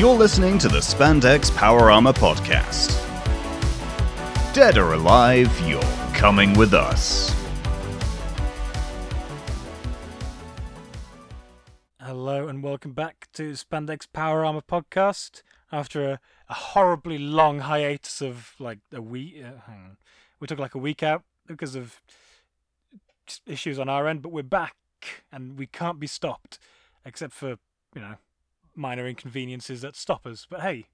You're listening to the Spandex Power Armor Podcast. Dead or alive, you're coming with us. Hello and welcome back to Spandex Power Armor Podcast. After a, a horribly long hiatus of like a week, uh, hang on. we took like a week out because of issues on our end, but we're back and we can't be stopped, except for you know minor inconveniences that stop us. But hey,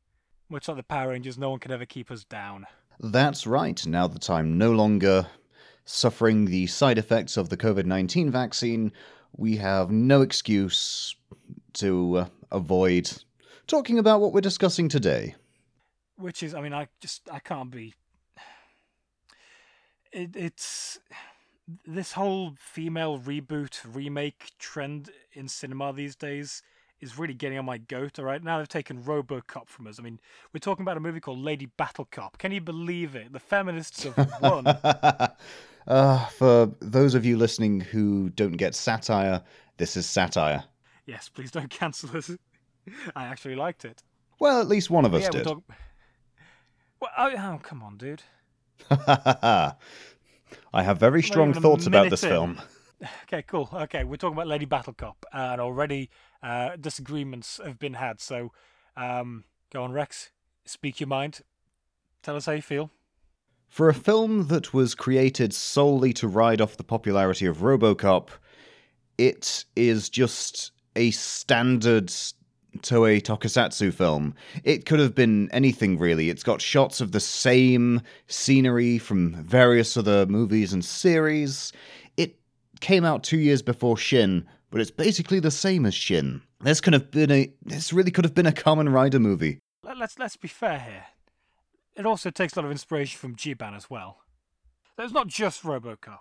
much like the Power Rangers, no one can ever keep us down. That's right, now that I'm no longer suffering the side effects of the COVID 19 vaccine, we have no excuse to uh, avoid talking about what we're discussing today. Which is, I mean, I just I can't be. It, it's this whole female reboot remake trend in cinema these days is really getting on my goat. All right, now they've taken RoboCop from us. I mean, we're talking about a movie called Lady Battle Cop. Can you believe it? The feminists have won. uh, for those of you listening who don't get satire, this is satire. yes, please don't cancel us. I actually liked it. Well, at least one of us yeah, did. talk- Well, oh, oh, come on, dude. I have very strong thoughts about this in. film. Okay, cool. Okay, we're talking about Lady Battle Cop, and already uh, disagreements have been had. So, um, go on, Rex. Speak your mind. Tell us how you feel. For a film that was created solely to ride off the popularity of Robocop, it is just a standard Toei Tokusatsu film. It could have been anything really. It's got shots of the same scenery from various other movies and series. It came out two years before Shin, but it's basically the same as Shin. This could have been a. This really could have been a Kamen Rider movie. Let- Let's let's be fair here. It also takes a lot of inspiration from Jiban as well. There's not just RoboCop.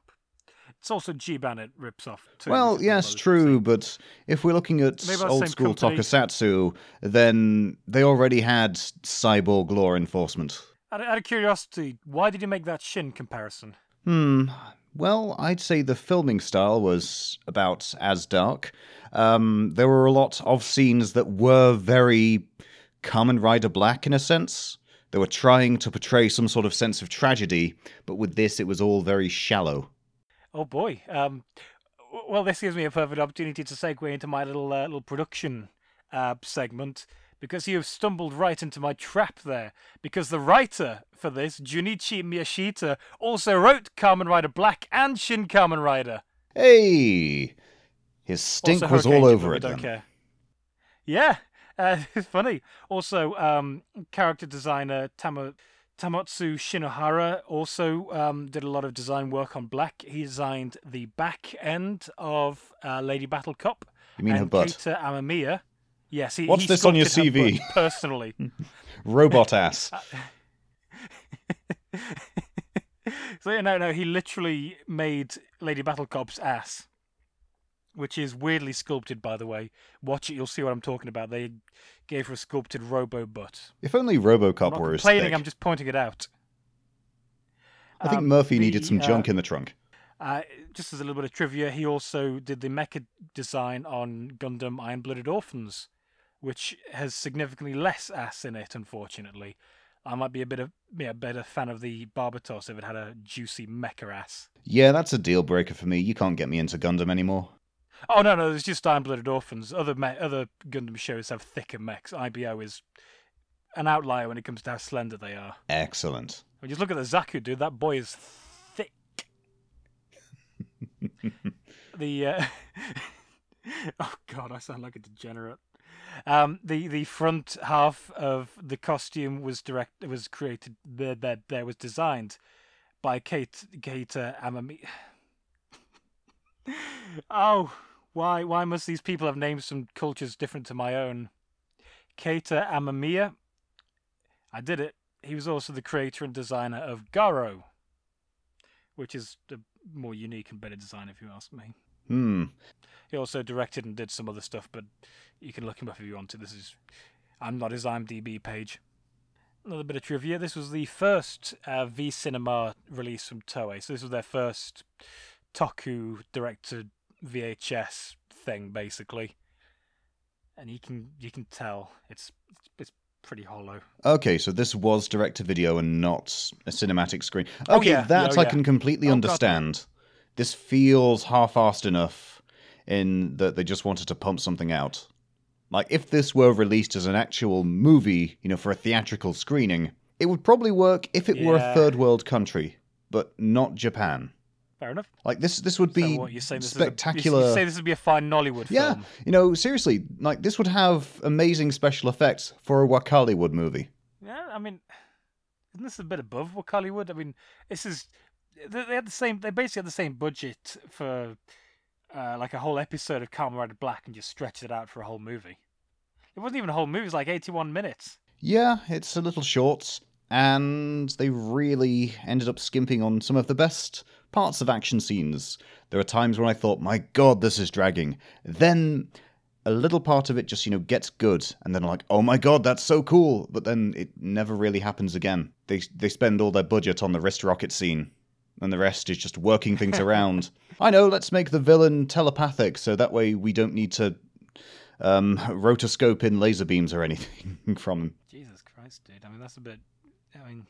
It's also Jiban it rips off. Too, Well, yes, true, but if we're looking at Maybe that's the old school company. tokusatsu, then they already had cyborg law enforcement. Out of, out of curiosity, why did you make that Shin comparison? Hmm. Well, I'd say the filming style was about as dark. Um, there were a lot of scenes that were very Kamen Rider Black in a sense. They were trying to portray some sort of sense of tragedy, but with this, it was all very shallow. Oh boy. Um, well, this gives me a perfect opportunity to segue into my little uh, little production uh, segment because you have stumbled right into my trap there. Because the writer for this, Junichi Miyashita, also wrote Kamen Rider Black and Shin Kamen Rider. Hey! His stink Also was Hurricane all over it don't then. care. Yeah, uh, it's funny. Also, um, character designer Tamo, Tamotsu Shinohara also um, did a lot of design work on Black. He designed the back end of uh, Lady Battle Cop. You mean her and butt? Keita Amamiya. Yes, he. What's he this on your CV? personally. Robot ass. so yeah, no, no, he literally made Lady Battle Cop's ass, which is weirdly sculpted, by the way. Watch it, you'll see what I'm talking about. They gave her a sculpted robo butt. If only I'm Robocop not were as complaining. thick. I'm just pointing it out. I think Um, Murphy needed some uh, junk in the trunk. Uh, just as a little bit of trivia, he also did the mecha design on Gundam Iron Blooded Orphans, which has significantly less ass in it, unfortunately. I might be a bit of yeah, better fan of the Barbatos if it had a juicy mecha ass. Yeah, that's a deal breaker for me. You can't get me into Gundam anymore. Oh no, no, it's just Iron Blooded Orphans. Other me- other Gundam shows have thicker mechs. IBO is an outlier when it comes to how slender they are. Excellent. When you look at the Zaku, dude, that boy is thick. the uh... oh god, I sound like a degenerate. Um, the the front half of the costume was direct was created there there there was designed by Kate Keita Amami. oh, why why must these people have names from cultures different to my own? Keita Amamiya. I did it. He was also the creator and designer of Garo, which is a more unique and better design, if you ask me. Hmm. He also directed and did some other stuff, but you can look him up if you want to. This is, I'm not his IMDb page. Another bit of trivia: this was the first uh, V Cinema release from Toei, so this was their first Toku directed VHS thing, basically. and you can you can tell it's it's pretty hollow. Okay, so this was direct to video and not a cinematic screen. Oh, Okay, yeah, that yeah, I yeah. can completely Oh, God, understand. This feels half-assed enough in that they just wanted to pump something out. Like if this were released as an actual movie, you know, for a theatrical screening, it would probably work if it were a third world country, but not Japan. Fair enough. Like this this would So be what, you're saying this spectacular. A, you say this would be a fine Nollywood yeah, film? you know, seriously, like this would have amazing special effects for a Wakaliwood movie. Yeah, I mean, isn't this a bit above Wakaliwood? I mean, this is they, had the same. They basically had the same budget for uh, like a whole episode of Kamen Rider Black and just stretched it out for a whole movie. It wasn't even a whole movie; it was like eighty-one minutes. Yeah, it's a little short, and they really ended up skimping on some of the best parts of action scenes. There are times when I thought, my god, this is dragging. Then a little part of it just, you know, gets good, and then like, oh my god, that's so cool. But then it never really happens again. They they spend all their budget on the wrist rocket scene. And the rest is just working things around. I know, let's make the villain telepathic so that way we don't need to um, rotoscope in laser beams or anything from him. Jesus Christ, dude! I mean, that's a bit. I mean,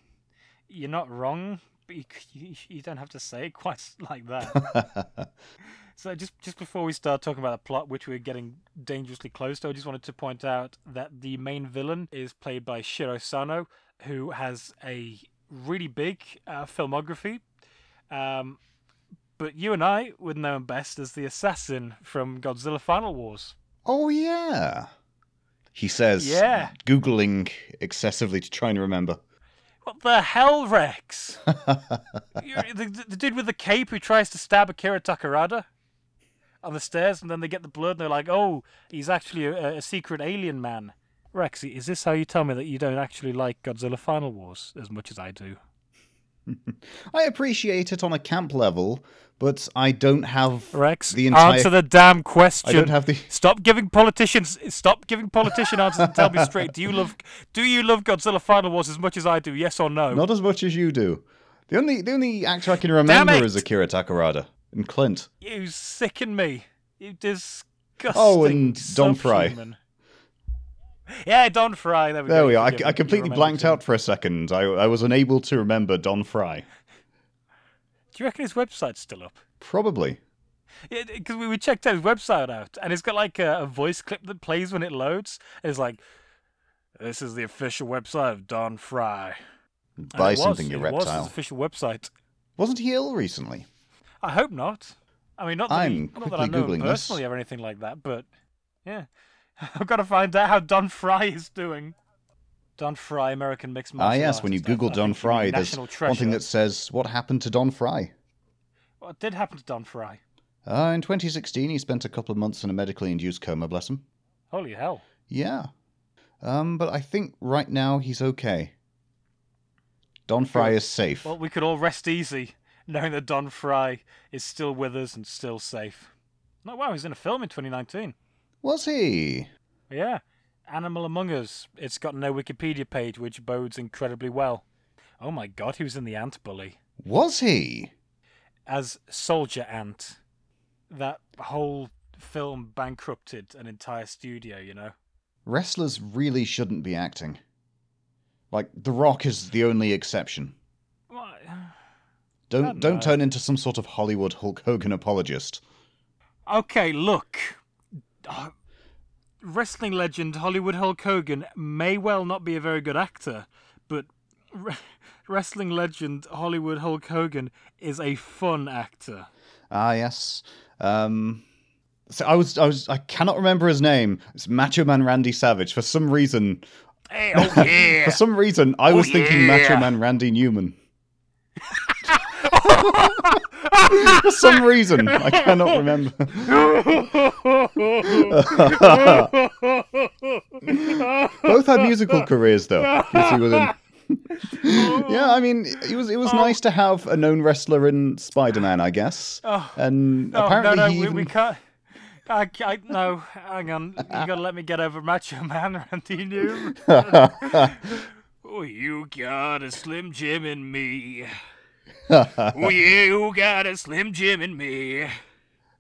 you're not wrong, but you you, you don't have to say it quite like that. So just just before we start talking about the plot, which we're getting dangerously close to, I just wanted to point out that the main villain is played by Shiro Sano, who has a really big uh, filmography. Um, but you and I would know him best as the assassin from Godzilla Final Wars. Oh yeah. He says, Yeah. googling excessively to try and remember. What the hell, Rex? The, the dude with the cape who tries to stab Akira Takarada on the stairs, and then they get the blood, and they're like, "Oh, he's actually a, a secret alien man." Rex, is this how you tell me that you don't actually like Godzilla Final Wars as much as I do? I appreciate it on a camp level, but I don't have Rex, the entire. answer the damn question. I don't have the. Stop giving politicians. Stop giving politician answers and tell me straight. Do you love? Do you love Godzilla Final Wars as much as I do? Yes or no? Not as much as you do. The only the only actor I can remember is Akira Takarada and Clint. You sicken me. You disgusting. Oh, and Don Frye. Yeah, Don Frye. There we There go. we are. I, I completely blanked him. out for a second. I I was unable to remember Don Frye. Do you reckon his website's still up? Probably. Because we we checked his website out, and it's got like a, a voice clip that plays when it loads. And it's like, "This is the official website of Don Frye." Buy was, something, you it was his official website. Wasn't he ill recently? I hope not. I mean, not that, I'm not that I know him Googling this. personally or anything like that, but yeah, I've got to find out how Don Frye is doing. Don Frye, American mixed Ah, martial yes. When you Google Don think you mean Fry, there's national one thing that says, "What happened to Don Frye?" What did happen to Don Frye? Uh, in 2016, he spent a couple of months in a medically induced coma. Bless him. Holy hell! Yeah. Um, but I think right now he's okay. Don Frye Good. is safe. Well, we could all rest easy knowing that Don Frye is still with us and still safe. No, wow, he's in a film in 2019. Was he? Yeah, Animal Among Us. It's got no Wikipedia page, which bodes incredibly well. Oh my god, he was in the Ant Bully. Was he? as Soldier Ant, that whole film bankrupted an entire studio, you know? Wrestlers really shouldn't be acting. Like The Rock is the only exception. What? Don't don't know. turn into some sort of Hollywood Hulk Hogan apologist. Okay, look. Uh, Wrestling legend Hollywood Hulk Hogan may well not be a very good actor, but re- wrestling legend Hollywood Hulk Hogan is a fun actor. Ah, yes. Um, so I was I was I cannot remember his name. It's Macho Man Randy Savage. For some reason, Hey, oh yeah! for some reason, I was thinking Macho. Man Randy Newman. For some reason, I cannot remember. Both had musical careers, though. He was in- yeah, I mean, it was it was nice to have a known wrestler in Spider Man, I guess. Oh. And oh, No, apparently no, no, we, we can't. I, I, no, hang on. You gotta let me get over Macho Man, Randy Newman. oh, you got a Slim Jim in me. oh, you got a Slim Jim in me.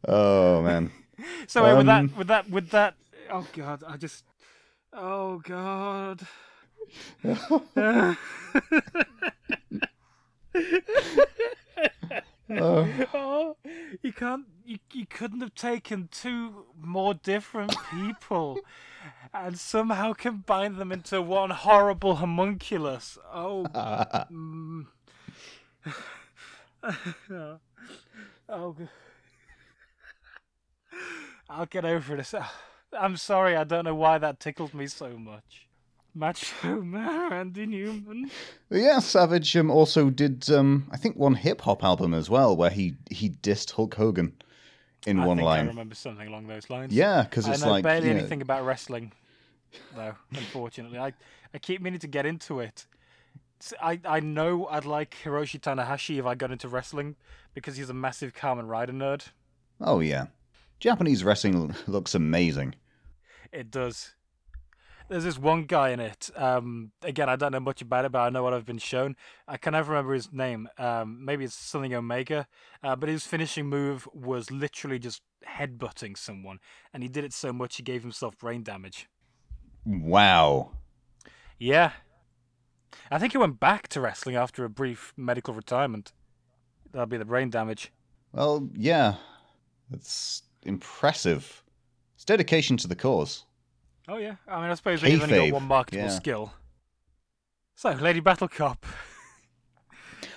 oh man. So uh, with Um, that, with that, with that oh god, I just. Oh god. oh, you can't. You, you couldn't have taken two more different people and somehow combined them into one horrible homunculus. Oh. mm. Oh. I'll get over this. I'm sorry, I don't know why that tickled me so much. Macho Man Randy Newman. Yeah, Savage um, also did, um, I think, one hip hop album as well, where he he dissed Hulk Hogan in I one line. I remember something along those lines. Yeah, because it's like I know like barely you know- anything about wrestling, though. Unfortunately, I I keep meaning to get into it. I I know I'd like Hiroshi Tanahashi if I got into wrestling because he's a massive Kamen Rider nerd. Oh yeah, Japanese wrestling looks amazing. It does. There's this one guy in it. Um, again, I don't know much about it, but I know what I've been shown. I can never remember his name. Um, maybe it's something Omega. Uh, but his finishing move was literally just headbutting someone, and he did it so much he gave himself brain damage. Wow. Yeah. I think he went back to wrestling after a brief medical retirement. That'll be the brain damage. Well, yeah, that's impressive. It's dedication to the cause. Oh yeah. I mean, I suppose he's only got one marketable yeah. skill. So, Lady Battle Cop.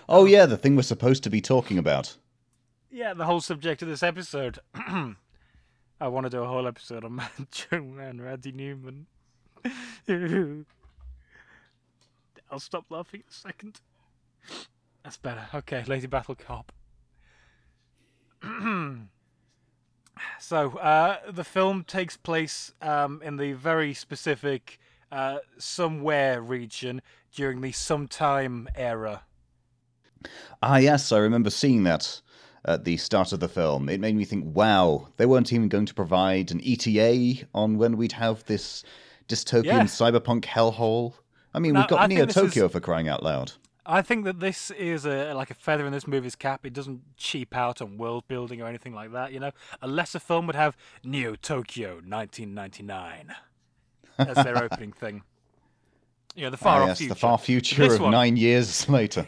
Oh yeah, the thing we're supposed to be talking about. Yeah, the whole subject of this episode. I want to do a whole episode on Macho Man Randy Newman. I'll stop laughing in a second. That's better. Okay, Lady Battle Cop. so, uh, the film takes place um, in the very specific uh, somewhere region during the sometime era. Ah yes, I remember seeing that at the start of the film. It made me think, wow, they weren't even going to provide an ETA on when we'd have this dystopian Yeah. cyberpunk hellhole. I mean, we've got I this is- Tokyo for crying out loud. I think that this is a like a feather in this movie's cap. It doesn't cheap out on world building or anything like that. You know, a lesser film would have Neo Tokyo 1999 as their opening thing. You know, the far ah, off yes, future. the far future This of one- nine years later.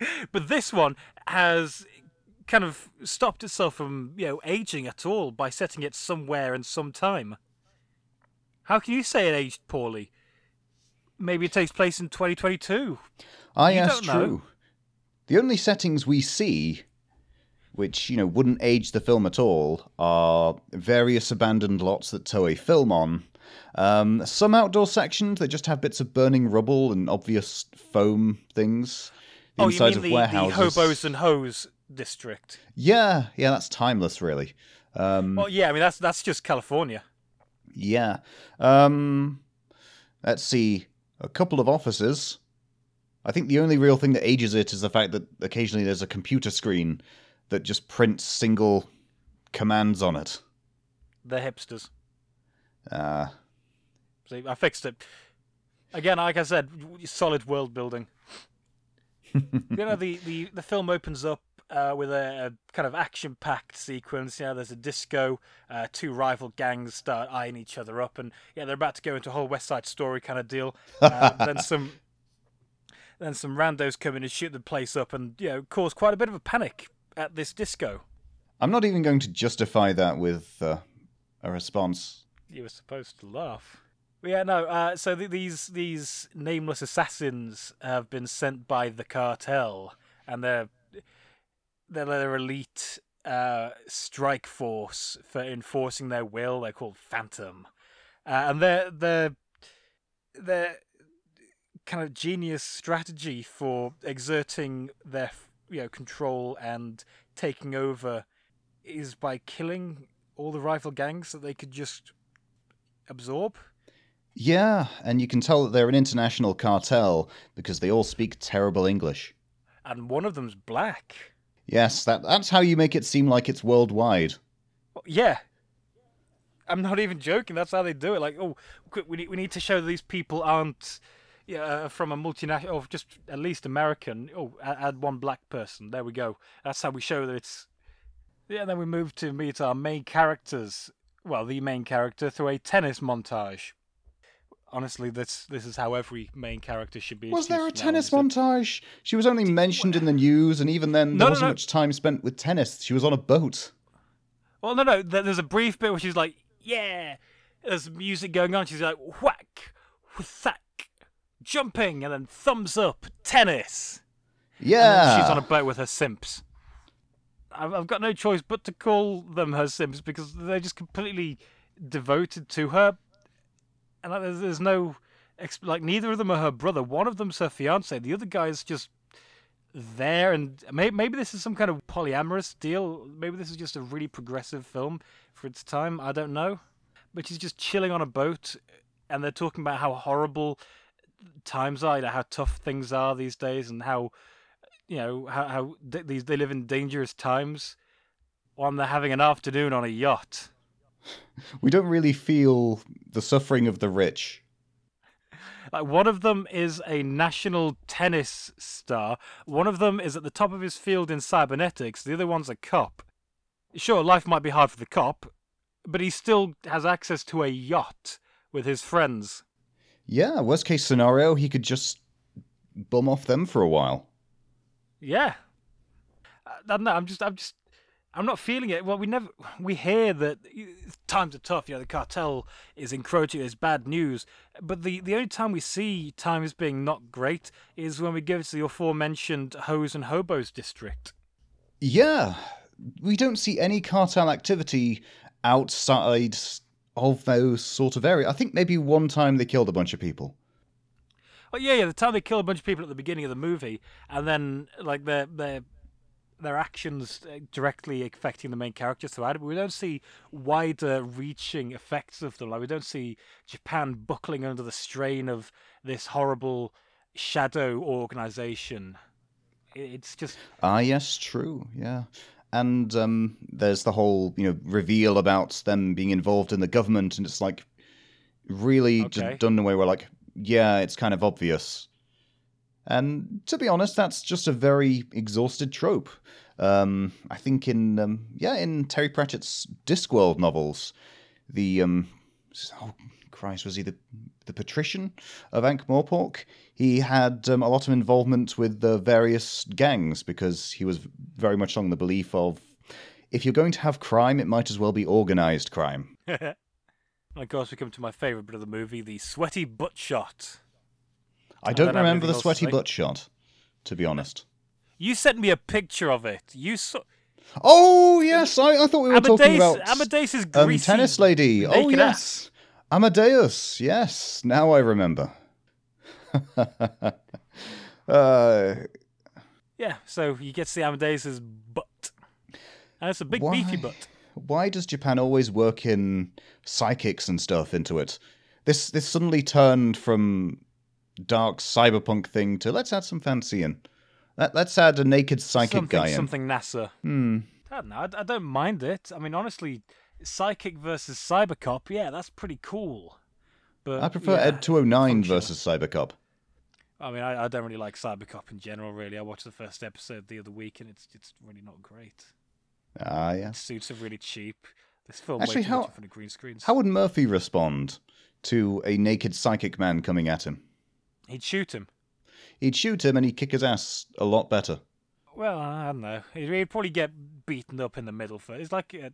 But this one has kind of stopped itself from you know aging at all by setting it somewhere and sometime. How can you say it aged poorly? Maybe it takes place in 2022. I You don't know. true. The only settings we see, which you know wouldn't age the film at all, are various abandoned lots that Toei film on. Um, some outdoor sections that just have bits of burning rubble and obvious foam things. The oh, you mean of the, the hobos and hose district? Yeah, yeah, that's timeless, really. Um, Well, yeah, I mean that's that's just California. Yeah. Um, let's see. A couple of offices. I think the only real thing that ages it is the fact that occasionally there's a computer screen that just prints single commands on it. They're hipsters. Uh, See, I fixed it. Again, like I said, solid world building. you know, the, the, the film opens up uh, with a, a kind of action-packed sequence. You know, there's a disco. Uh, two rival gangs start eyeing each other up, and yeah, they're about to go into a whole West Side Story kind of deal. Uh, then some, then some randos come in and shoot the place up, and you know, cause quite a bit of a panic at this disco. I'm not even going to justify that with uh, a response. You were supposed to laugh. But yeah, no. Uh, so th- these these nameless assassins have been sent by the cartel, and they're they're their elite uh, strike force for enforcing their will. They're called Phantom, uh, and their their their kind of genius strategy for exerting their you know control and taking over is by killing all the rival gangs that they could just absorb. Yeah, and you can tell that they're an international cartel because they all speak terrible English. And one of them's black. Yes, that that's how you make it seem like it's worldwide. Yeah. I'm not even joking. That's how they do it. Like, oh, we need we need to show these people aren't, yeah, uh, from a multinational or just at least American. Oh, add one black person. There we go. That's how we show that it's. Yeah. Then we move to meet our main characters. well, the main character through a tennis montage. Honestly, this this is how every main character should be. Was there a tennis now. montage? She was only mentioned in the news, and even then, there no, wasn't no. much time spent with tennis. She was on a boat. Well, no, no. There's a brief bit where she's like, "Yeah," there's music going on. She's like, "Whack, whack, jumping," and then thumbs up, tennis. Yeah. she's on a boat with her simps. I've got no choice but to call them her simps because they're just completely devoted to her, and like, there's, there's no, like, neither of them are her brother. One of them's her fiance. The other guy's just there, and maybe, maybe this is some kind of polyamorous deal. Maybe this is just a really progressive film for its time. I don't know, but she's just chilling on a boat, and they're talking about how horrible times are, you know, how tough things are these days, and how you know how how these they live in dangerous times. While they're having an afternoon on a yacht. We don't really feel the suffering of the rich. Like one of them is a national tennis star. One of them is at the top of his field in cybernetics. The other one's a cop. Sure, life might be hard for the cop, but he still has access to a yacht with his friends. Yeah, worst case scenario, he could just bum off them for a while. Yeah. Uh, I don't know. I'm just, I'm just, I'm not feeling it. Well, we never, we hear that times are tough. You know, the cartel is encroaching. It's bad news. But the the only time we see times being not great is when we go to the aforementioned Hose and Hobos district. Yeah, we don't see any cartel activity outside of those sort of areas. I think maybe one time they killed a bunch of people. Oh yeah, yeah. The time they kill a bunch of people at the beginning of the movie, and then like their their their actions uh, directly affecting the main characters throughout it. But we don't see wider reaching effects of them. Like we don't see Japan buckling under the strain of this horrible shadow organization. It's just Ah, yes, true. Yeah. And um, there's the whole, you know, reveal about them being involved in the government, and it's like really Okay. done in a way where, like, yeah, it's kind of obvious. And to be honest, that's just a very exhausted trope. Um, I think in um, yeah, in Terry Pratchett's Discworld novels, the um, oh Christ, was he the the patrician of Ankh Morpork? He had um, a lot of involvement with the various gangs because he was very much along the belief of if you're going to have crime, it might as well be organized crime. and of course we come to my favorite bit of the movie, the sweaty butt shot. I I don't remember the sweaty butt shot, to be honest. You sent me a picture of it. You saw Oh yes, I, I thought we were talking Amadeus. about Amadeus's um, greasy tennis lady. Oh yes, Amadeus. Yes, now I remember. uh, Yeah, so you get to see Amadeus's butt. And it's a big beefy butt. why does Japan always work in psychics and stuff into it? This this suddenly turned from dark cyberpunk thing to let's add some fancy in. Let, let's add a naked psychic something, guy in. something NASA. Hmm. I don't know. I, I don't mind it. I mean, honestly, psychic versus cybercop, yeah, that's pretty cool. But I prefer yeah, Ed 209 functional. versus Cybercop. I mean, I, I don't really like cybercop in general. Really, I watched the first episode the other week, and it's it's really not great. Ah, yes. Suits are really cheap. This film Actually, how- much in front of green screens. How would Murphy respond to a naked psychic man coming at him? He'd shoot him. He'd shoot him and he'd kick his ass a lot better. Well, I don't know. He'd probably get beaten up in the middle. For it's like uh,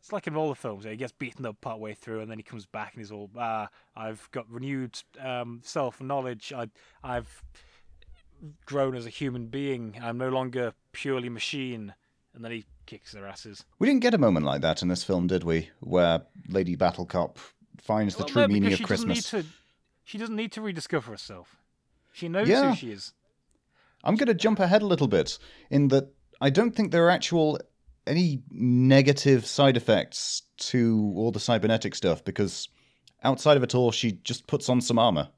it's like in all the films. He gets beaten up part way through, and then he comes back and he's all, "Ah, I've got renewed um, self knowledge. I, I've grown as a human being. I'm no longer purely machine." And then he kicks their asses. We didn't get a moment like that in this film, did we? Where Lady Battlecop finds the Well, true no, meaning of Christmas. To, she doesn't need to rediscover herself. She knows Yeah. who she is. I'm going to jump ahead a little bit in that I don't think there are actual any negative side effects to all the cybernetic stuff because outside of it all, she just puts on some armor.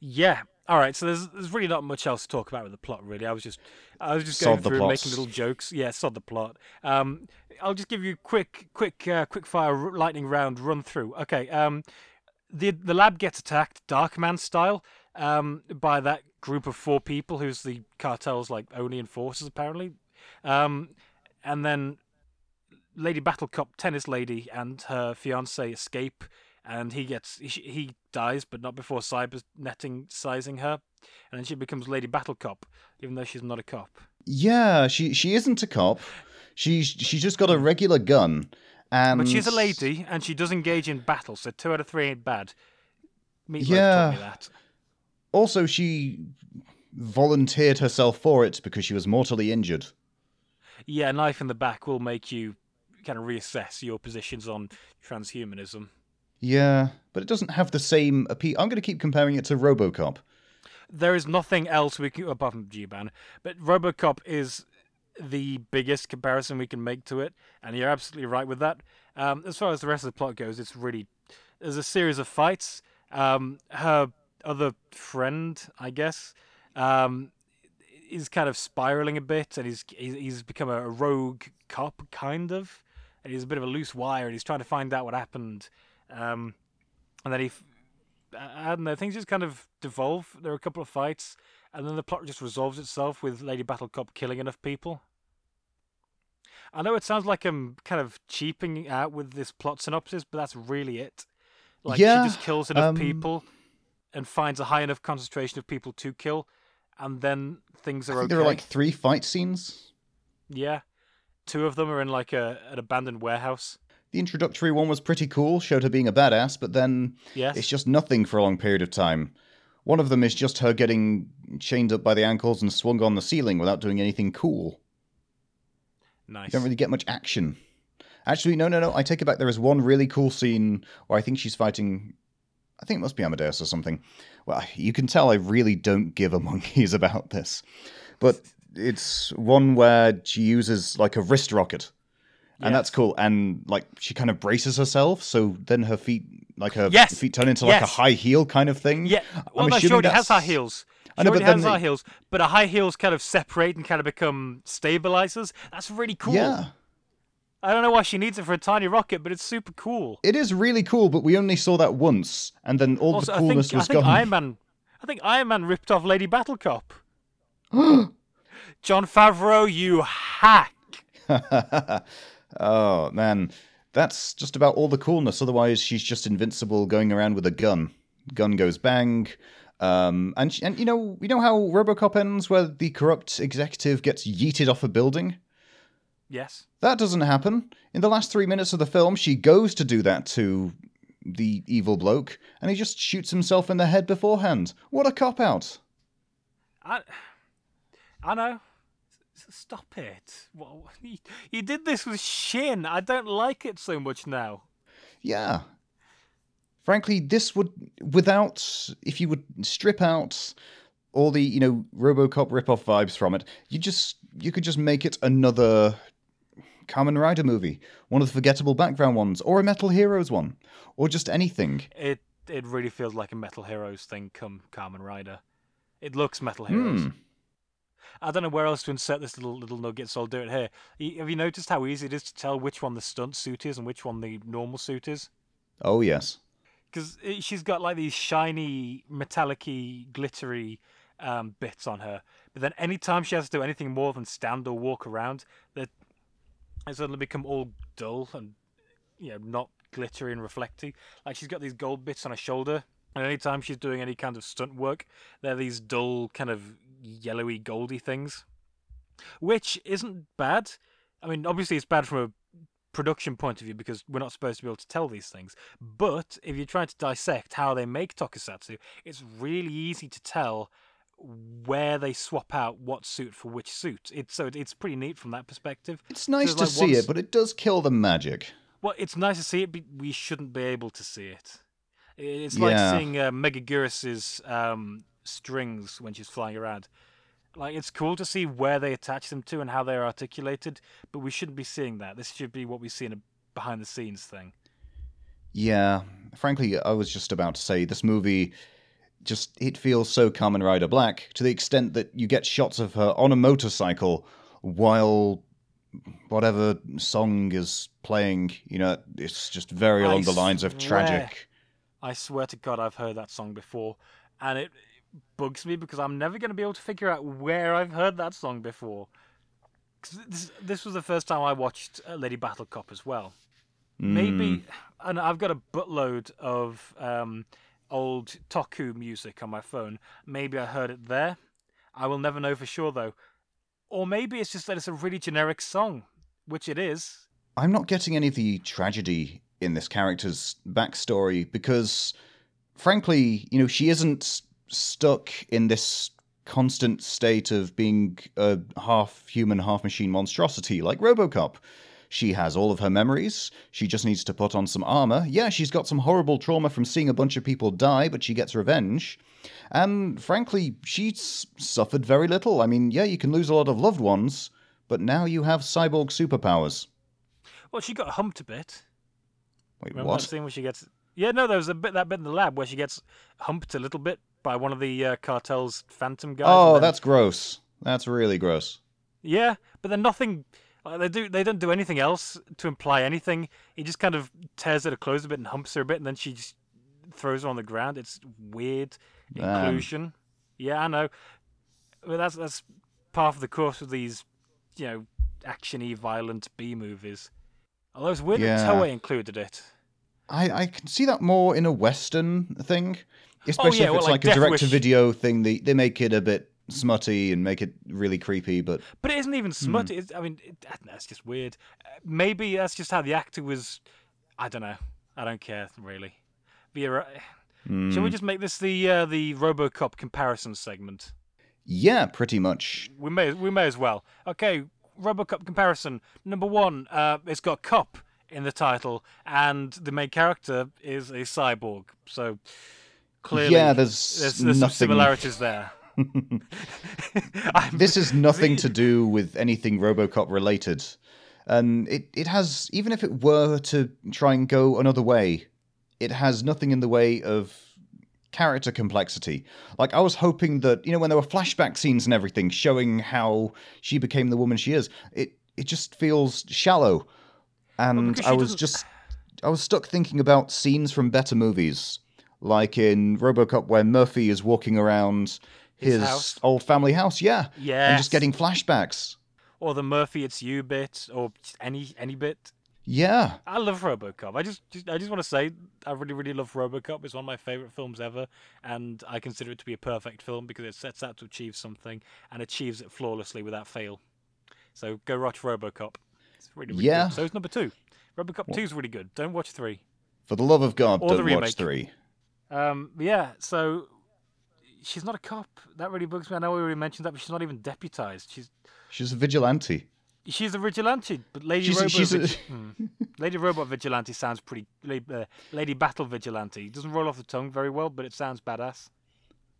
Yeah. All right. So there's there's really not much else to talk about with the plot, really. I was just I was just Sod going through and making little jokes. Yeah, sod the plot. Um, I'll just give you quick quick uh, quick fire lightning round run through. Okay. Um, the the lab gets attacked, Darkman style, um, by that group of four people who's the cartel's like only enforcers apparently. Um, and then Lady Battle Cop tennis lady and her fiance escape, and he gets he, he dies, but not before cyberneting sizing her, and then she becomes Lady Battle Cop, even though she's not a cop. Yeah, she she isn't a cop. She's she's just got a regular gun, and But she's a lady, and she does engage in battle, so two out of three ain't bad. Meatloaf Yeah. taught me that. Also, she volunteered herself for it because she was mortally injured. Yeah, a knife in the back will make you kind of reassess your positions on transhumanism. Yeah, but it doesn't have the same appeal. I'm going to keep comparing it to RoboCop. There is nothing else we can apart from Jiban, but RoboCop is the biggest comparison we can make to it, and you're absolutely right with that. Um, as far as the rest of the plot goes, it's really there's a series of fights. Um, her other friend, I guess, um, is kind of spiraling a bit, and he's he's, become a rogue cop, kind of. And he's a bit of a loose wire, and he's trying to find out what happened. Um, and then he, I don't know, things just kind of devolve. There are a couple of fights, and then the plot just resolves itself with Lady Battle Cop killing enough people. I know it sounds like I'm kind of cheaping out with this plot synopsis, but that's really it. Like Yeah, she just kills enough um, people and finds a high enough concentration of people to kill, and then things are I okay. there are like three fight scenes. Yeah, two of them are in like a an abandoned warehouse. The introductory one was pretty cool, showed her being a badass, but then Yes, it's just nothing for a long period of time. One of them is just her getting chained up by the ankles and swung on the ceiling without doing anything cool. You nice. don't really get much action. Actually, no, no, no. I take it back. There is one really cool scene where I think she's fighting. I think it must be Amadeus or something. Well, you can tell I really don't give a monkeys about this. But it's one where she uses like a wrist rocket. And that's cool. And like she kind of braces herself, so then her feet, like her Yes. feet, turn into like a high heel kind of thing. Yeah, well, no, she already has high heels. She I know, already but has high they- heels, but her high heels kind of separate and kind of become stabilizers. That's really cool. Yeah, I don't know why she needs it for a tiny rocket, but it's super cool. it is really cool. But we only saw that once, and then all Also, the coolness think I was think gone. Iron Man, I think Iron Man ripped off Lady Battle Cop. Jon Favreau, you hack! oh man, that's just about all the coolness. Otherwise, she's just invincible, going around with a gun. Gun goes bang. Um, and and you know you know how RoboCop ends, where the corrupt executive gets yeeted off a building. Yes, That doesn't happen. In the last three minutes of the film, she goes to do that to the evil bloke, and he just shoots himself in the head beforehand. What a cop out! I, I know. Stop it! What, you, you did this with Shin. I don't like it so much now. Yeah. Frankly, this would, without, if you would strip out all the, you know, Robocop ripoff vibes from it, you just, you could just make it another Kamen Rider movie, one of the forgettable background ones, or a Metal Heroes one, or just anything. It it really feels like a Metal Heroes thing come Kamen Rider. It looks Metal Heroes. Hmm. I don't know where else to insert this little little nugget, so I'll do it here. Have you noticed how easy it is to tell which one the stunt suit is and which one the normal suit is? Oh, yes. Because she's got like these shiny, metallic-y, glittery um, bits on her. But then anytime she has to do anything more than stand or walk around, they they suddenly become all dull and you know not glittery and reflecty. Like she's got these gold bits on her shoulder, and anytime she's doing any kind of stunt work, they're these dull, kind of yellowy, goldy things, which isn't bad. I mean, obviously it's bad from a production point of view because we're not supposed to be able to tell these things. But if you're trying to dissect how they make tokusatsu, it's really easy to tell where they swap out what suit for which suit. It's so it's pretty neat from that perspective. It's nice there's to like see once- it, but it does kill the magic. Well, it's nice to see it, but we shouldn't be able to see it. It's like Yeah. seeing uh, Megagirus's um, strings when she's flying around. Like it's cool to see where they attach them to and how they're articulated, but we shouldn't be seeing that. This should be what we see in a behind the scenes thing. Yeah, frankly, I was just about to say this movie just it feels so Kamen Rider Black to the extent that you get shots of her on a motorcycle while whatever song is playing. You know, it's just very I along the lines of tragic. I swear to God, I've heard that song before, and it bugs me because I'm never going to be able to figure out where I've heard that song before. this, this was the first time I watched uh, Lady Battle Cop as well. Maybe, and I've got a buttload of um, old Toku music on my phone. Maybe I heard it there. I will never know for sure though. Or maybe it's just that it's a really generic song, which it is. I'm not getting any of the tragedy in this character's backstory because, frankly, you know, she isn't stuck in this constant state of being a half human, half machine monstrosity like Robocop. She has all of her memories. She just needs to put on some armor. Yeah, she's got some horrible trauma from seeing a bunch of people die, but she gets revenge. And frankly, she's suffered very little. I mean, yeah, you can lose a lot of loved ones, but now you have cyborg superpowers. Well, she got humped a bit. Wait, Remember what? that scene where she gets? Yeah, no, there was a bit that bit in the lab where she gets humped a little bit by one of the uh, cartel's phantom guys. Oh, then- that's gross. That's really gross. yeah, but then nothing. Like they do, they don't do anything else to imply anything. He just kind of tears at her clothes a bit and humps her a bit, and then she just throws her on the ground. It's weird Damn. inclusion. Yeah, I know. But that's that's part of the course of these, you know, actiony, violent B movies. Although it's weird Yeah. that Toei included it. I, I can see that more in a Western thing, especially yeah, if well, it's like like, a Death direct-to-video thing. They they make it a bit smutty and make it really creepy. But But it isn't even smutty. It's, I mean, it, I know, it's just weird. Uh, maybe that's just how the actor was. I don't know. I don't care really. But you're right. Shall we just make this the uh, the RoboCop comparison segment? yeah, pretty much. We may we may as well. Okay, RoboCop comparison. Number one, uh, it's got cop in the title, and the main character is a cyborg. So clearly, Yeah, there's there's, there's some nothing- similarities there. This is nothing to do with anything RoboCop related. And it, it has, even if it were to try and go another way, it has nothing in the way of character complexity. Like, I was hoping that, you know, when there were flashback scenes and everything showing how she became the woman she is, it, it just feels shallow. And because I was doesn't- just, I was stuck thinking about scenes from better movies. Like in Robocop, where Murphy is walking around His his, old family house, yeah. Yeah, and just getting flashbacks. or the Murphy it's you bit, or any any bit. Yeah. I love RoboCop. I just, just I just want to say I really really love RoboCop. It's one of my favorite films ever, and I consider it to be a perfect film because it sets out to achieve something and achieves it flawlessly without fail. So go watch RoboCop. It's really, really Yeah. good. So it's number two. RoboCop two is really good. Don't watch three. For the love of God, Or don't watch three. Um, yeah. So she's not a cop. That really bugs me. I know we already mentioned that, but she's not even deputized. She's She's a vigilante. She's a vigilante, but Lady She's Robot. she's a- Hmm. Lady Robot Vigilante sounds pretty. Uh, Lady Battle Vigilante doesn't roll off the tongue very well, but it sounds badass.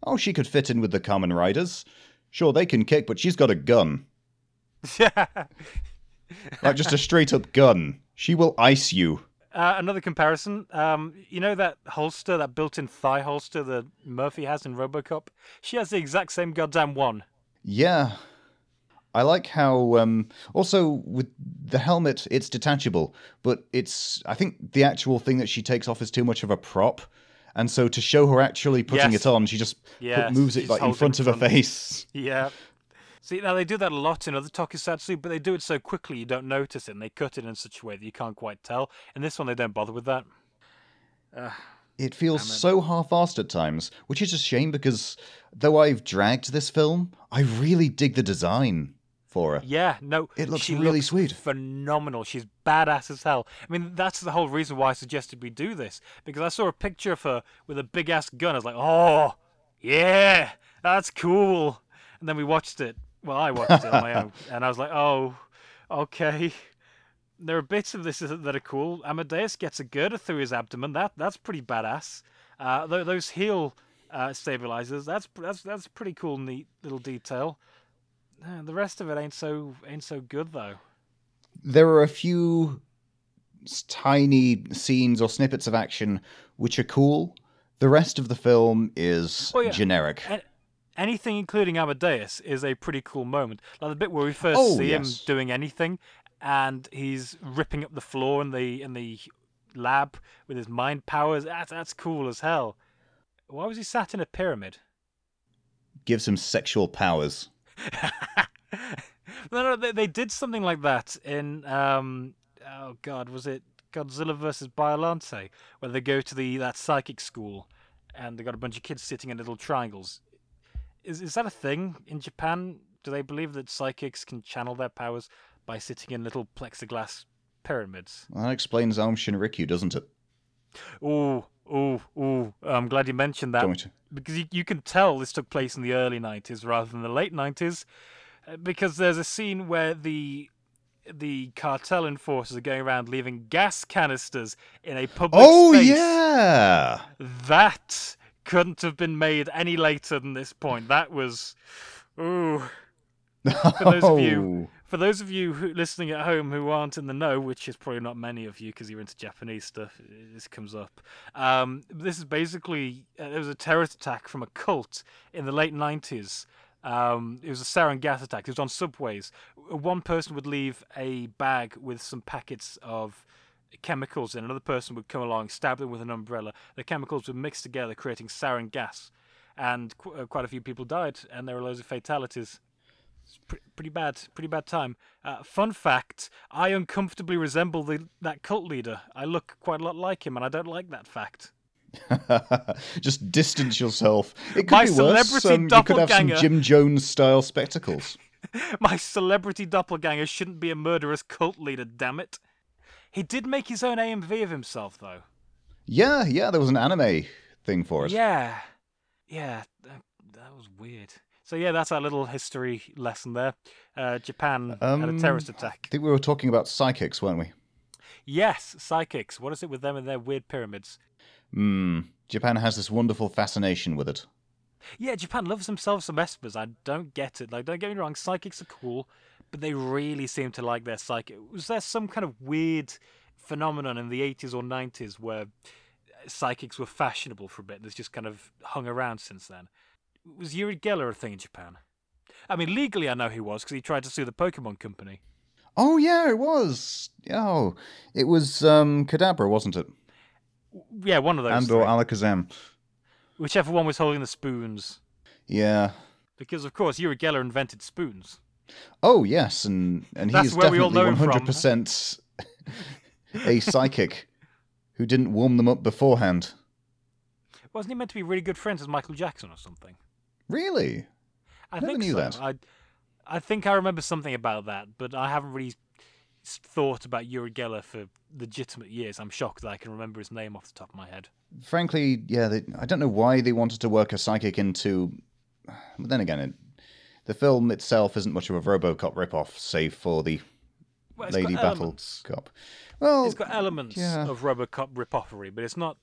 Oh, she could fit in with the Kamen Riders. Sure, they can kick, but she's got a gun. Yeah. Like just a straight up gun. She will ice you. Uh, another comparison. Um, you know that holster, that built-in thigh holster that Murphy has in RoboCop. She has the exact same goddamn one. Yeah. I like how um also with the helmet it's detachable, but it's I think the actual thing that she takes off is too much of a prop. And so to show her actually putting Yes. it on, she just put- moves it just like in front of her face. Yeah. See, now they do that a lot in other tokusatsu, but they do it so quickly you don't notice it, and they cut it in such a way that you can't quite tell. In this one, they don't bother with that. It feels so half-assed at times, which is a shame because though I've dragged this film, I really dig the design for her. Yeah, no, It looks she really looks sweet. phenomenal. She's badass as hell. I mean, that's the whole reason why I suggested we do this because I saw a picture of her with a big ass gun. I was like, oh, yeah, that's cool. And then we watched it. Well, I watched it on my own, and I was like, oh, okay. There are bits of this that are cool. Amadeus gets a girder through his abdomen. That that's pretty badass. Uh, tho- those heel uh, stabilizers. That's that's that's pretty cool, neat little detail. The rest of it ain't so ain't so good though. There are a few tiny scenes or snippets of action which are cool. The rest of the film is Oh, yeah. generic. Anything including Amadeus is a pretty cool moment. Like the bit where we first Oh, see yes. him doing anything, and he's ripping up the floor in the in the lab with his mind powers. That's that's cool as hell. Why was he sat in a pyramid? Gives him sexual powers. No, no, they, they did something like that in um oh god, was it Godzilla versus Biollante, where they go to the that psychic school and they got a bunch of kids sitting in little triangles. Is is that a thing in Japan? Do they believe that psychics can channel their powers by sitting in little plexiglass pyramids? That explains Aum Shinrikyo, doesn't it? Ooh, ooh, ooh. I'm glad you mentioned that Don't we t- because you, you can tell this took place in the early 90s rather than the late 90s uh, because there's a scene where the the cartel enforcers are going around leaving gas canisters in a public Oh space. yeah. That couldn't have been made any later than this point. That was ooh. For those of you- For those of you who, listening at home who aren't in the know, which is probably not many of you because you're into Japanese stuff, this comes up. Um, this is basically uh, there was a terrorist attack from a cult in the late 90s. Um, it was a sarin gas attack. It was on subways. One person would leave a bag with some packets of chemicals in. Another person would come along, stab them with an umbrella. The chemicals would mix together, creating sarin gas. And qu- uh, quite a few people died, and there were loads of fatalities. Pretty bad, pretty bad time. Uh, fun fact: I uncomfortably resemble the, that cult leader. I look quite a lot like him, and I don't like that fact. Just distance yourself. It could My be worse. celebrity Um, you could have some. Jim Jones style spectacles. My celebrity doppelganger shouldn't be a murderous cult leader. Damn it! He did make his own AMV of himself, though. Yeah, yeah, there was an anime thing for it. Yeah, yeah, that, that was weird. So yeah, that's our little history lesson there. Uh, Japan had a Um, terrorist attack. I think we were talking about psychics, weren't we? Yes, psychics. What is it with them and their weird pyramids? Hmm. Japan has this wonderful fascination with it. Yeah, Japan loves themselves some espers. I don't get it. Like, don't get me wrong, psychics are cool, but they really seem to like their psychic. Was there some kind of weird phenomenon in the 80s or 90s where psychics were fashionable for a bit? That's just kind of hung around since then. Was Uri Geller a thing in Japan? I mean, legally, I know he was because he tried to sue the Pokemon Company. Oh yeah, it was. Oh, it was um Kadabra, wasn't it? Yeah, one of those. and or. Alakazam. Whichever one was holding the spoons. Yeah. Because, of course, Uri Geller invented spoons. Oh yes, and and That's he's where we all definitely one hundred percent a psychic who didn't warm them up beforehand. Wasn't he meant to be really good friends with Michael Jackson or something? Really? I Never think knew so. that. I, I think I remember something about that, but I haven't really thought about Uri Geller for legitimate years. I'm shocked that I can remember his name off the top of my head. Frankly, yeah. They, I don't know why they wanted to work a psychic into. But then again, it, the film itself isn't much of a RoboCop ripoff, save for the Well, Lady Battle. Cop. Well, It's got elements yeah. of RoboCop ripoffery, but it's not.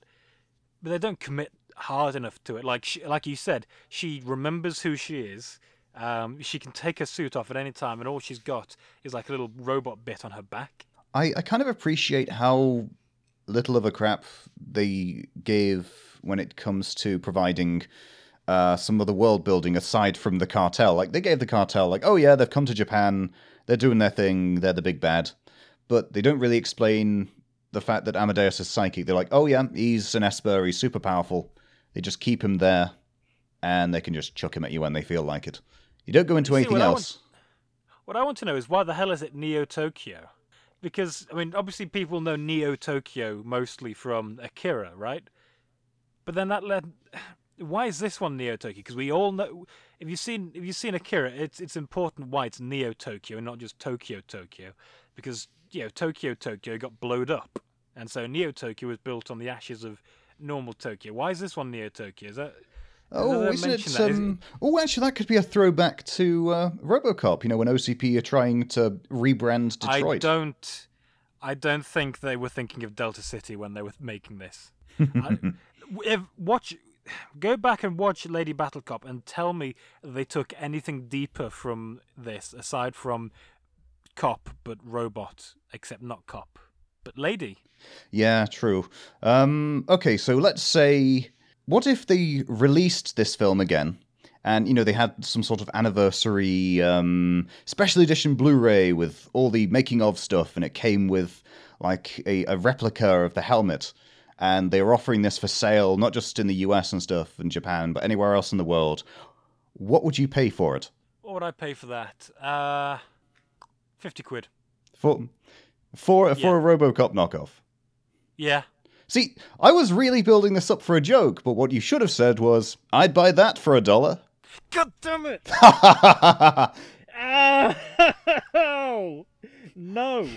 But they don't commit hard enough to it. Like she, like you said, she remembers who she is. Um, she can take her suit off at any time, and all she's got is like a little robot bit on her back. I, I kind of appreciate how little of a crap they gave when it comes to providing uh, some of the world building aside from the cartel. Like they gave the cartel, like, oh yeah, they've come to Japan, they're doing their thing, they're the big bad, but they don't really explain the fact that Amadeus is psychic. They're like, oh yeah, he's an Esper, he's super powerful. They just keep him there, and they can just chuck him at you when they feel like it. You don't go into You see, anything what I want- else. What I want to know is why the hell is it Neo Tokyo? Because I mean, obviously people know Neo Tokyo mostly from Akira, right? But then that led. Why is this one Neo Tokyo? Because we all know. If you've seen if you've seen Akira, it's it's important why it's Neo Tokyo and not just Tokyo Tokyo, because you know Tokyo Tokyo got blowed up, and so Neo Tokyo was built on the ashes of normal Tokyo. Why is this one Neo Tokyo? Is that Oh, isn't it? that? Is it- Um, oh, actually, that could be a throwback to uh, RoboCop. You know, when OCP are trying to rebrand Detroit. I don't. I don't think they were thinking of Delta City when they were making this. I, if, watch, go back and watch Lady Battle Cop and tell me they took anything deeper from this aside from cop but robot, except not cop lady. Yeah, true. Um, okay, so let's say, what if they released this film again, and you know they had some sort of anniversary um, special edition Blu-ray with all the making of stuff, and it came with like a, a replica of the helmet, and they were offering this for sale, not just in the U.S. and stuff and Japan, but anywhere else in the world. What would you pay for it? What would I pay for that? Uh, Fifty quid. For for for a RoboCop knockoff. Yeah. See, I was really building this up for a joke, but what you should have said was, "I'd buy that for a dollar." God damn it! Ow! no.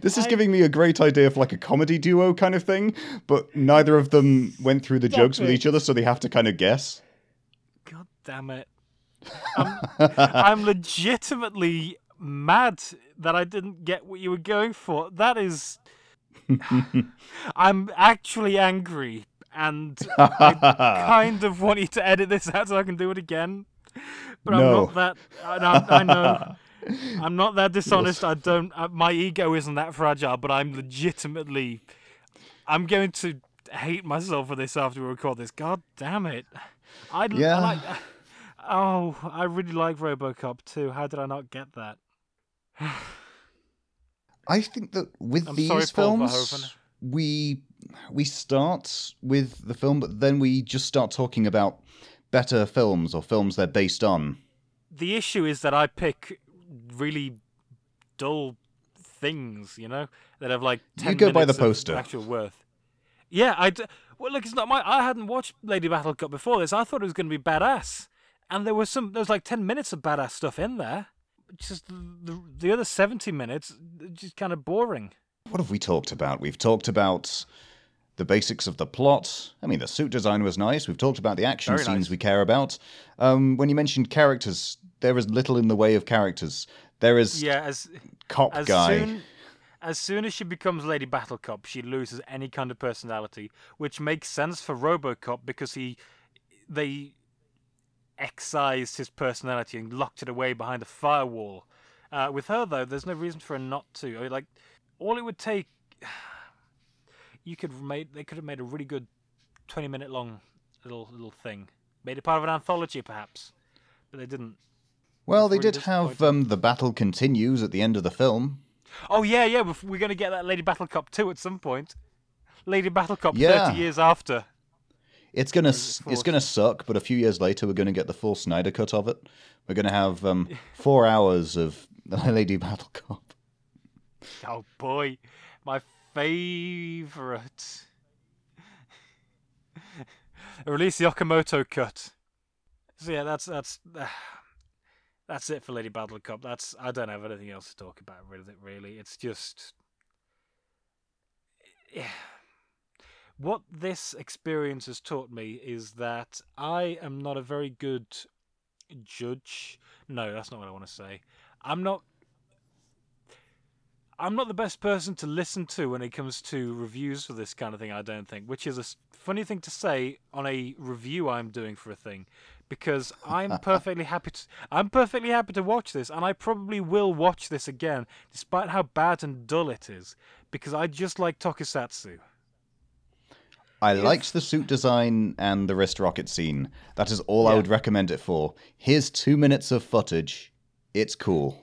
this is I- giving me a great idea for like a comedy duo kind of thing, but neither of them went through the Stop jokes with each other, so they have to kind of guess. God damn it. I'm, I'm legitimately mad that I didn't get what you were going for. That is. I'm actually angry, and I kind of want you to edit this out so I can do it again. But I'm No. not that. I, know- I know. I'm not that dishonest. I don't. Uh, my ego isn't that fragile, but I'm legitimately. I'm going to hate myself for this after we record this. God damn it! I I Yeah. like. Oh, I really like RoboCop too. How did I not get that? I think that with I'm these sorry, films, we we start with the film, but then we just start talking about better films or films they're based on. The issue is that I pick really dull things, you know, that have like You go by the poster. actual worth. Yeah, I. D- well, look, it's not my. I hadn't watched Lady Battle Cop before this. I thought it was going to be badass, and there was some. There was like ten minutes of badass stuff in there. Just the the, the other seventy minutes, just kind of boring. What have we talked about? We've talked about the basics of the plot. I mean, the suit design was nice. We've talked about the action Very scenes nice. we care about. Um, when you mentioned characters, there is little in the way of characters. There is Yeah, as cop as guy. soon as soon as she becomes Lady Battle Cop, she loses any kind of personality, which makes sense for RoboCop because he they excised his personality and locked it away behind a firewall. Uh, with her though, there's no reason for her not to. I mean, like all it would take, you could made they could have made a really good twenty minute long little little thing, made it part of an anthology perhaps, but they didn't. well, they really did have um, the battle continues at the end of the film. Oh yeah, yeah. We're, we're going to get that Lady Battle Cop too at some point. Lady Battle Cop Yeah. 30 years after. It's gonna it it's gonna suck, but a few years later we're gonna get the full Snyder cut of it. We're gonna have um, four hours of Lady Battle Cop. Oh boy, my favorite. Release the Okamoto cut. So yeah, that's that's that's it for Lady Battle Cop. That's I don't have anything else to talk about with it. Really, it's just yeah. What this experience has taught me is that I am not a very good judge. No, that's not what I want to say. I'm not I'm not the best person to listen to when it comes to reviews for this kind of thing, I don't think, which is a funny thing to say on a review I'm doing for a thing because I'm perfectly happy to I'm perfectly happy to watch this and I probably will watch this again despite how bad and dull it is because I just like Tokusatsu. I liked the suit design and the wrist rocket scene. That is all I would recommend it for. Here's two minutes of footage. It's cool.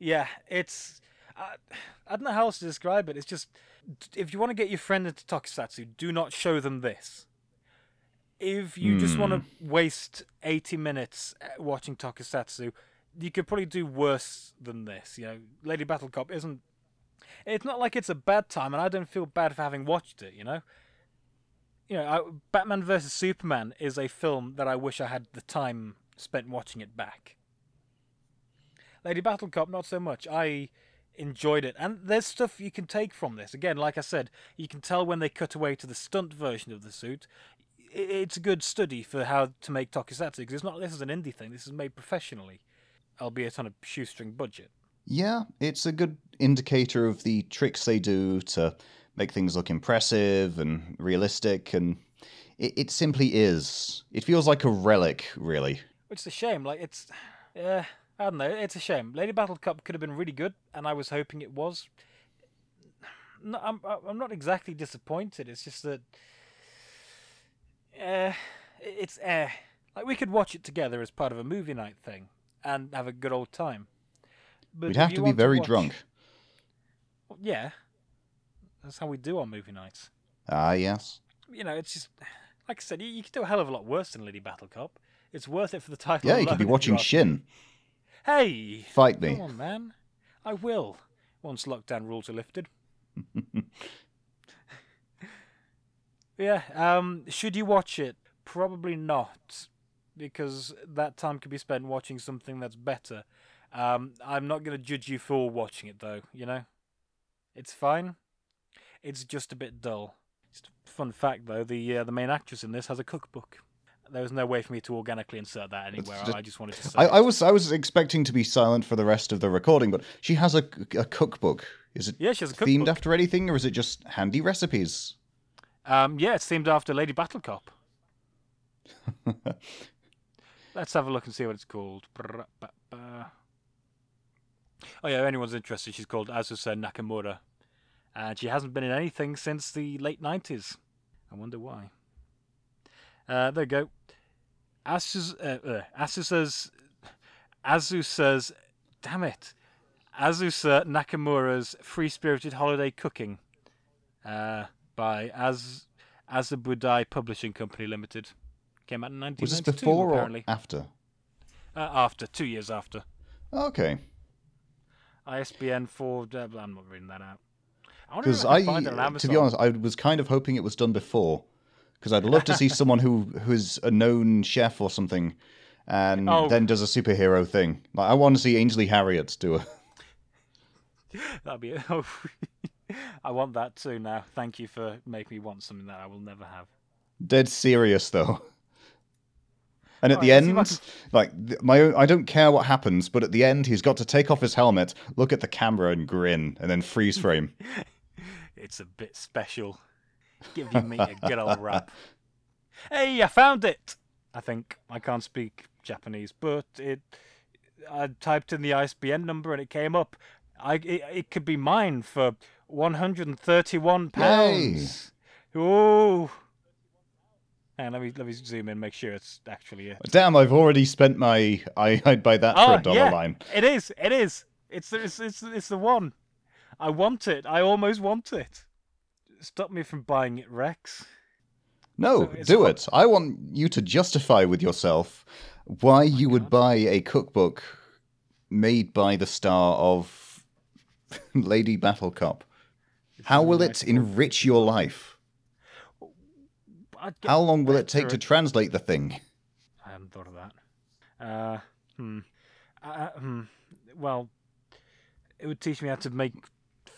Yeah, it's. I, I don't know how else to describe it. It's just. If you want to get your friend into Tokusatsu, do not show them this. If you just want to waste 80 minutes uh, watching Tokusatsu, you could probably do worse than this. You know, Lady Battle Cop isn't. It's not like it's a bad time, and I don't feel bad for having watched it, you know? You know, I, Batman vs. Superman is a film that I wish I had the time spent watching it back. Lady Battle Cop, not so much. I enjoyed it, and there's stuff you can take from this. Again, like I said, you can tell when they cut away to the stunt version of the suit. It's a good study for how to make tokusatsu because it's not. This is an indie thing. This is made professionally, albeit on a shoestring budget. Yeah, it's a good indicator of the tricks they do to make things look impressive and realistic, and it, it simply is. It feels like a relic, really. Which is a shame. Like it's, yeah, I don't know. It's a shame. Lady Battle Cop could have been really good, and I was hoping it was. No, I'm I'm not exactly disappointed. It's just that, uh, it's uh, like we could watch it together as part of a movie night thing and have a good old time. But We'd have to be very watch- drunk. Yeah, that's how we do on movie nights. Ah, yes. You know, it's just like I said, you, you could do a hell of a lot worse than Lady Battle Cop. It's worth it for the title. Yeah, you could be watching. Shin. Hey, Fight me. come on, man. I will. Once lockdown rules are lifted. yeah. Um. Should you watch it? Probably not, because that time could be spent watching something that's better. Um. I'm not gonna judge you for watching it though. You know. It's fine. It's just a bit dull. Just a fun fact though, the uh, the main actress in this has a cookbook. There was no way for me to organically insert that anywhere. just- I just wanted to say. I. I was I was expecting to be silent for the rest of the recording, but she has a, a cookbook. Is it yeah, she has a themed cookbook. after anything, or is it just handy recipes? Um, yeah, it's themed after Lady Battlecop. Let's have a look and see what it's called. Oh yeah, if anyone's interested, she's called Azusa Nakamura, and she hasn't been in anything since the late nineties. I wonder why. Uh, there you go. Asus, uh, uh, Asusa's, Azusa's, damn it, Azusa Nakamura's Free Spirited Holiday Cooking, uh, by Az Azabudai Publishing Company Limited. Came out in 1992, Was this before apparently. or after? Uh, after, two years after. Okay, ISBN for. Uh, I'm not reading that out. Because if I, I, on uh, to be honest, I was kind of hoping it was done before, because I'd love to see someone who who's a known chef or something, and Oh. then does a superhero thing. Like I want to see Ainsley Harriott do it. That'd be. Oh, I want that too now. Thank you for making me want something that I will never have. Dead serious though. And at Alright, the let's see if I end, like my own, I don't care what happens, but at the end, he's got to take off his helmet, look at the camera, and grin, and then freeze frame. It's a bit special. Give me a good old rap. Hey, I found it! I think. I can't speak Japanese, but it. I typed in the ISBN number and it came up. I it, it could be mine for one hundred and thirty-one pounds. Ooh. And let me let me zoom in, make sure it's actually it. Damn, I've already spent my I, I'd buy that for Oh, a dollar yeah. line. It is. It is. It's it's it's it's the one. I want it. I almost want it. Stop me from buying it, Rex. No, So do it. I want you to justify with yourself why you would buy a cookbook made by the star of Lady Battle Cop. How will it enrich your life? How long will it take to translate the thing? I hadn't thought of that. Uh, hmm. Uh, hmm. Well, it would teach me how to make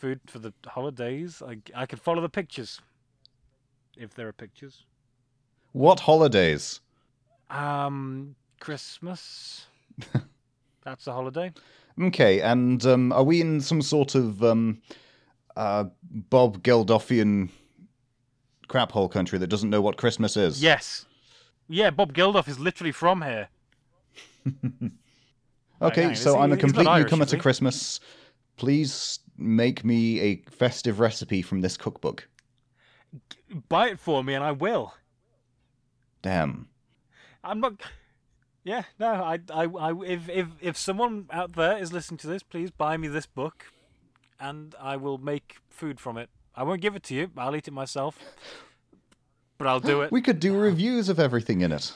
food for the holidays. I I could follow the pictures, if there are pictures. What holidays? Um, Christmas. That's a holiday. Okay, and um, are we in some sort of um, uh, Bob Geldoffian crap hole country that doesn't know what Christmas is? Yes. Yeah, Bob Geldof is literally from here. Okay, so I'm a complete Irish, newcomer to? Christmas. Please make me a festive recipe from this cookbook. Buy it for me, and I will. Damn. I'm not. Yeah, no. I, I, I, if, if, if someone out there is listening to this, please buy me this book, and I will make food from it. I won't give it to you. I'll eat it myself, but I'll do it. We could do reviews of everything in it.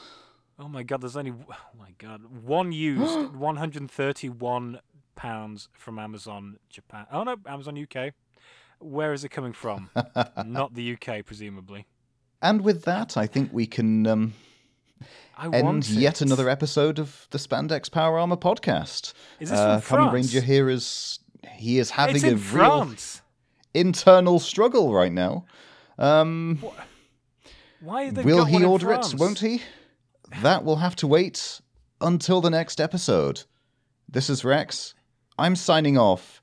Oh my god, there's only. Oh my god, one used, 131 pounds from Amazon Japan. Oh no, Amazon UK. Where is it coming from? Not the UK, presumably. And with that, I think we can um, end yet another episode of the Spandex Power Armor podcast. Is this uh, France? Ranger here is he is having a in real France. internal struggle right now. Um, Why will he order France? it? Won't he? That will have to wait until the next episode. This is Rex. I'm signing off.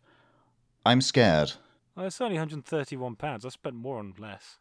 I'm scared. Well, it's only 131 pounds. I spent more on less.